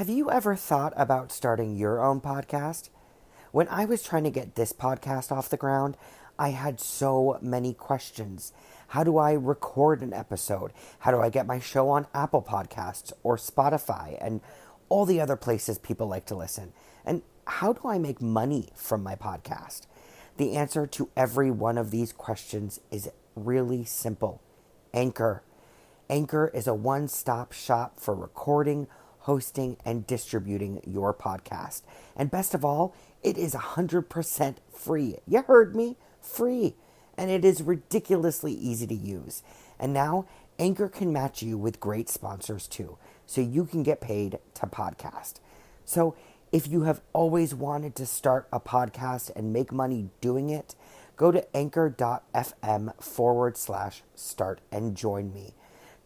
Have you ever thought about starting your own podcast? When I was trying to get this podcast off the ground, I had so many questions. How do I record an episode? How do I get my show on Apple Podcasts or Spotify and all the other places people like to listen? And how do I make money from my podcast? The answer to every one of these questions is really simple Anchor. Anchor is a one stop shop for recording hosting, and distributing your podcast. And best of all, it is 100% free. You heard me? Free. And it is ridiculously easy to use. And now, Anchor can match you with great sponsors too, so you can get paid to podcast. So, if you have always wanted to start a podcast and make money doing it, go to anchor.fm forward slash start and join me.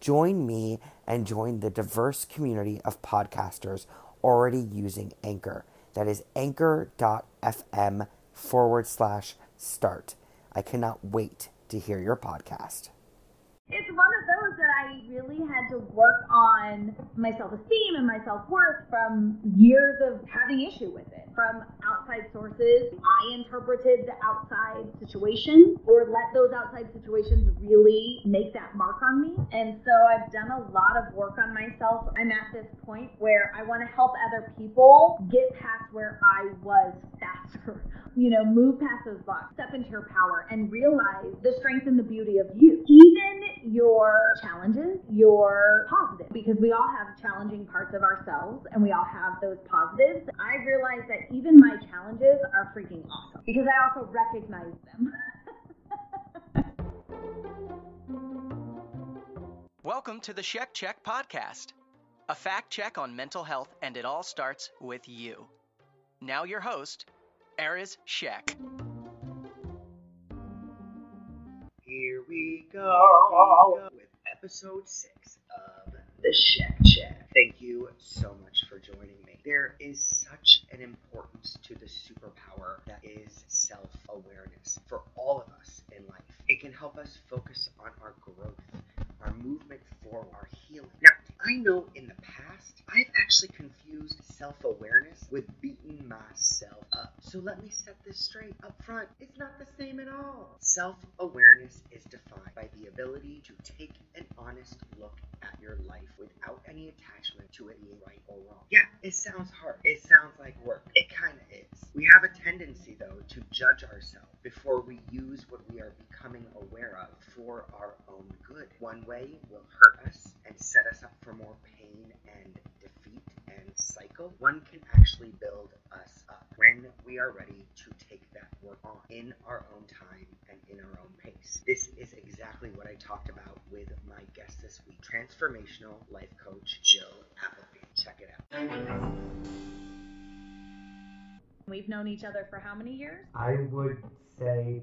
Join me and join the diverse community of podcasters already using Anchor. That is anchor.fm forward slash start. I cannot wait to hear your podcast. It's one of those that I really had to work on my self esteem and my self worth from years of having issue with it. From outside sources, I interpreted the outside situation or let those outside situations really make that mark on me. And so I've done a lot of work on myself. I'm at this point where I want to help other people get past where I was faster you know, move past those blocks, step into your power, and realize the strength and the beauty of you. Even your challenges, your positives, because we all have challenging parts of ourselves and we all have those positives. I realize that even my challenges are freaking awesome because I also recognize them. Welcome to the Shek Check podcast, a fact check on mental health, and it all starts with you. Now, your host, Aries Shek. We go with episode six of the Shek Check. Thank you so much for joining me. There is such an importance to the superpower that is self awareness for all of us in life. It can help us focus on our growth, our movement forward, our healing. Now, I know in the past I've actually confused self awareness with beating myself up. So let me set this straight up front. It's not the same at all. Self awareness is defined by the ability to take an honest look at your life without any attachment to it being right or wrong. Yeah, it sounds hard. It sounds like work. It kind of is. We have a tendency, though, to judge ourselves before we use what we are becoming aware of for our own good. One way will hurt us and set us up for more pain and defeat and cycle. One can actually build us up when we are ready to take that work on in our own time and in our own pace. This is exactly what I talked about with my guest this week, transformational life coach Jil Applegate. Check it out. We've known each other for how many years? I would say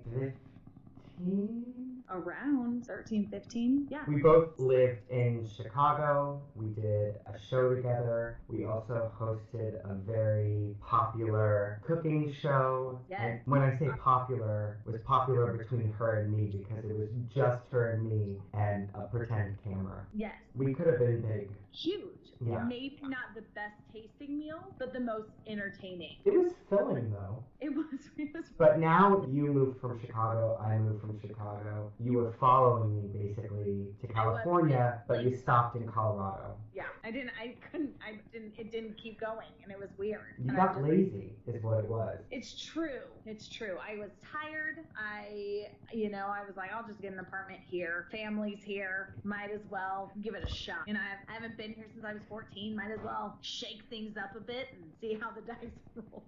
15 around 13, 15. Yeah. We both lived in Chicago. We did a show together. We also hosted a very popular cooking show. Yes. And when I say popular, it was popular between her and me because it was just her and me and a pretend camera. Yes. We could have been big. Huge. Yeah. Maybe not the best tasting meal, but the most entertaining. It was filling though. It was. It was. But now you moved from Chicago, I moved from Chicago. You were following me basically to California, but you stopped in Colorado. Yeah, I didn't. I couldn't. I didn't. It didn't keep going, and it was weird. You And got just- lazy, is what it was. It's true. It's true. I was tired. I, you know, I was like, I'll just get an apartment here. Family's here. Might as well give it a shot. You know, I've, I haven't been here since I was 14. Might as well shake things up a bit and see how the dice roll.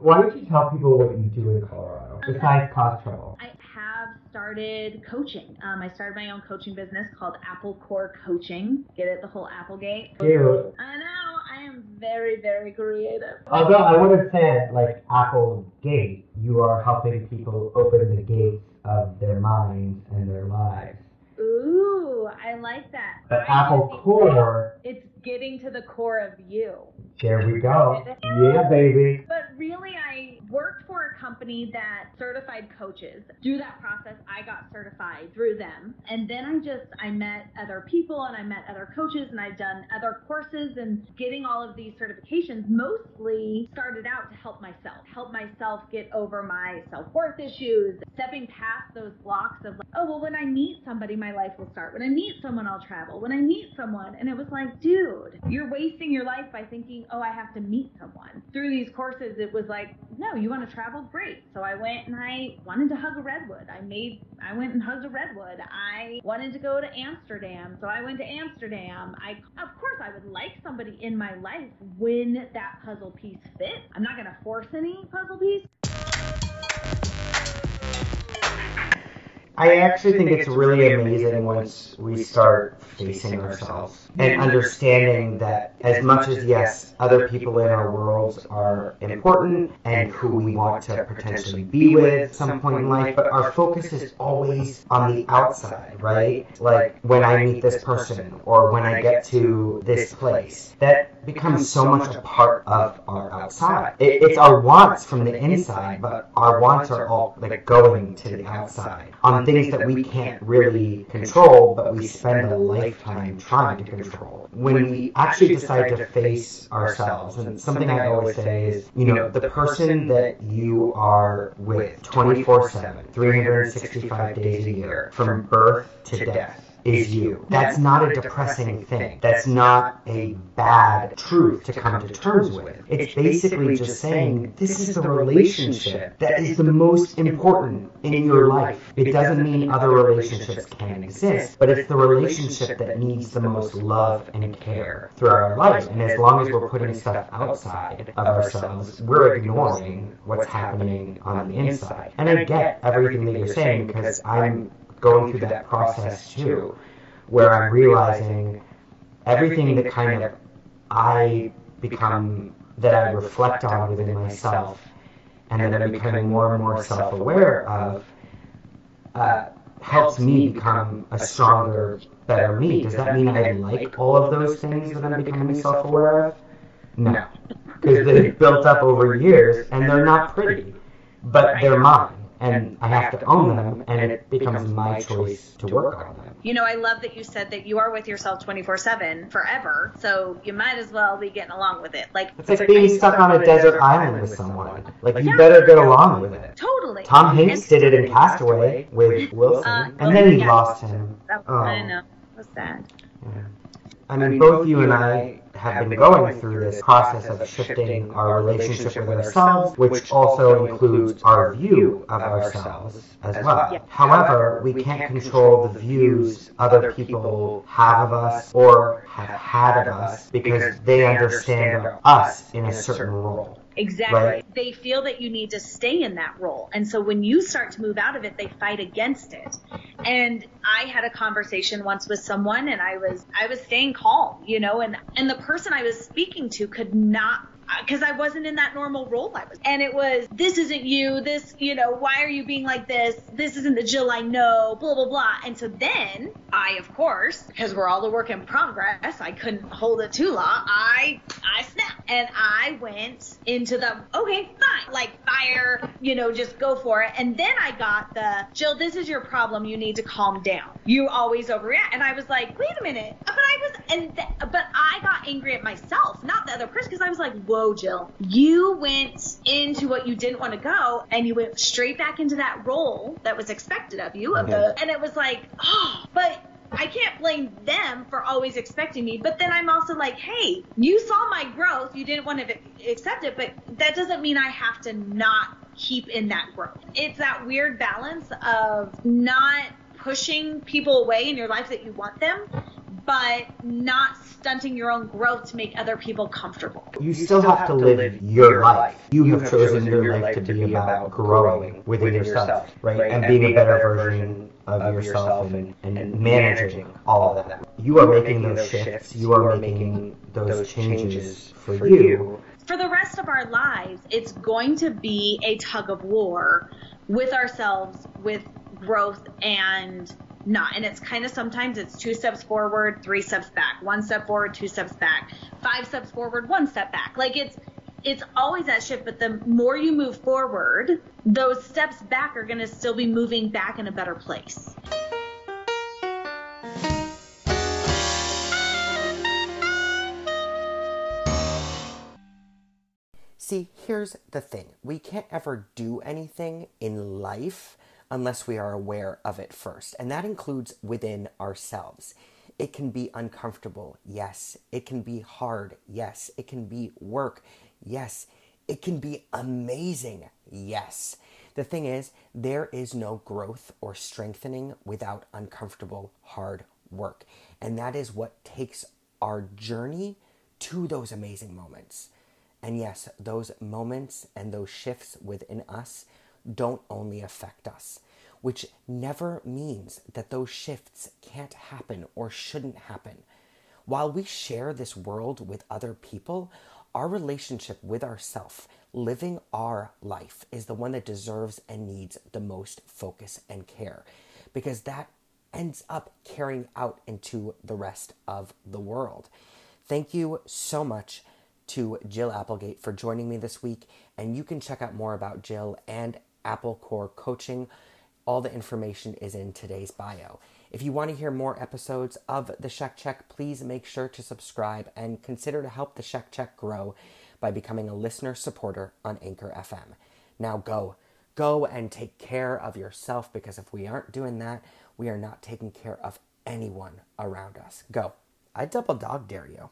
Why don't you tell people what you do in Colorado besides cause trouble? I have started coaching. Um, I started my own coaching business called Apple Core Coaching. Get it? The whole Applegate. Cute. I know. I am very, very creative. Although I would have said, like Apple Gate, you are helping people open the gates of their minds and their lives. Ooh, I like that. But I Apple Core, It's getting to the core of you. There we go. Yeah, baby. But really, I worked for a company that certified coaches. Through that process, I got certified through them. And then I just, I met other people and I met other coaches and I've done other courses and getting all of these certifications mostly started out to help myself, help myself get over my self-worth issues, stepping past those blocks of like, oh, well, when I meet somebody, my life will start. When I meet someone, I'll travel. When I meet someone, and it was like, dude, you're wasting your life by thinking, oh, I have to meet someone. Through these courses, it was like, no, you want to travel? Great. So I went and I wanted to hug a redwood. I made, I went and hugged a redwood. I wanted to go to Amsterdam. So I went to Amsterdam. I, of course, I would like somebody in my life when that puzzle piece fits. I'm not going to force any puzzle piece. I actually think it's really amazing once we start facing ourselves and understanding that as much as, yes, other people in our worlds are important and who we want to potentially be with at some point in life, but our focus is always on the outside, right? Like when I meet this person or when I get to this place. That becomes so much a part of our outside. It, it's our wants from the inside, but our wants are all like going to the outside on things that we can't really control, but we spend a lifetime trying to control. When we actually decide to face ourselves, and something I always say is, you know, the person that you are with 24 7, 365 days a year, from birth to death is you. That's not a depressing thing. That's not a bad truth to come to terms with. It's basically just saying this is the relationship that is the most important in your life. It doesn't mean other relationships can't exist, but it's the relationship that needs the most love and care throughout our life. And as long as we're putting stuff outside of ourselves, we're ignoring what's happening on the inside. And I get everything that you're saying because I'm going through that process too, where I'm realizing everything that kind of I become, that I reflect on within myself, and that I'm becoming more and more self aware of, uh, helps me become a stronger, better me. Does that mean I like all of those things that I'm becoming self aware of? No. Because they've built up over years and they're not pretty, but they're mine and I have to own them, and it becomes my choice to work on them. You know, I love that you said that you are with yourself 24 7 forever, so you might as well be getting along with it. Like, it's like being stuck on a desert island with someone. Like, you better get along with it. Totally. Tom Hanks did it in Castaway with Wilson, uh, and then he lost him. That, oh. I know. It was sad. Yeah. I mean, both you and I have been going through this process of shifting our relationship with ourselves, which also includes our view of ourselves as well. However, we can't control the views other people have of us or have had of us because they understand us in a certain role. Exactly. Right. They feel that you need to stay in that role. And so when you start to move out of it, they fight against it. And I had a conversation once with someone and I was I was staying calm, you know, and and the person I was speaking to could not because I wasn't in that normal role I was. And it was, this isn't you, this, you know, why are you being like this? This isn't the Jil I know, blah, blah, blah. And so then I, of course, because we're all a work in progress, I couldn't hold it too long. I, I snapped and I went into the, okay, fine, like fire, you know, just go for it. And then I got the, Jil, this is your problem. You need to calm down. You always overreact. And I was like, wait a minute. But I was, and, th- but I got angry at myself, not the other person, because I was like, whoa whoa, Jil, you went into what you didn't want to go and you went straight back into that role that was expected of you. Of the, and it was like, oh, but I can't blame them for always expecting me, but then I'm also like, hey, you saw my growth, you didn't want to accept it, but that doesn't mean I have to not keep in that growth. It's that weird balance of not pushing people away in your life that you want them, but not stunting your own growth to make other people comfortable. You still have to live your life. You have chosen your life to be about growing within yourself, right? And being a better version of yourself and, and managing all of that. You are making those shifts. You are making those changes for you. For the rest of our lives, it's going to be a tug of war with ourselves, with growth and not. And it's kind of sometimes it's two steps forward, three steps back, one step forward, two steps back, five steps forward, one step back. Like it's it's always that shift, but the more you move forward, those steps back are going to still be moving back in a better place. See, here's the thing we can't ever do anything in life unless we are aware of it first, and that includes within ourselves. It can be uncomfortable, yes. It can be hard, yes. It can be work, yes. It can be amazing, yes. The thing is, there is no growth or strengthening without uncomfortable, hard work. And that is what takes our journey to those amazing moments. And yes, those moments and those shifts within us don't only affect us, which never means that those shifts can't happen or shouldn't happen. While we share this world with other people, our relationship with ourself, living our life, is the one that deserves and needs the most focus and care because that ends up carrying out into the rest of the world. Thank you so much to Jil Applegate for joining me this week. And you can check out more about Jil and Applecore Coaching. All the information is in today's bio. If you want to hear more episodes of the Shek Check, please make sure to subscribe and consider to help the Shek Check grow by becoming a listener supporter on Anchor FM. Now go, go and take care of yourself because if we aren't doing that, we are not taking care of anyone around us. Go. I double dog dare you.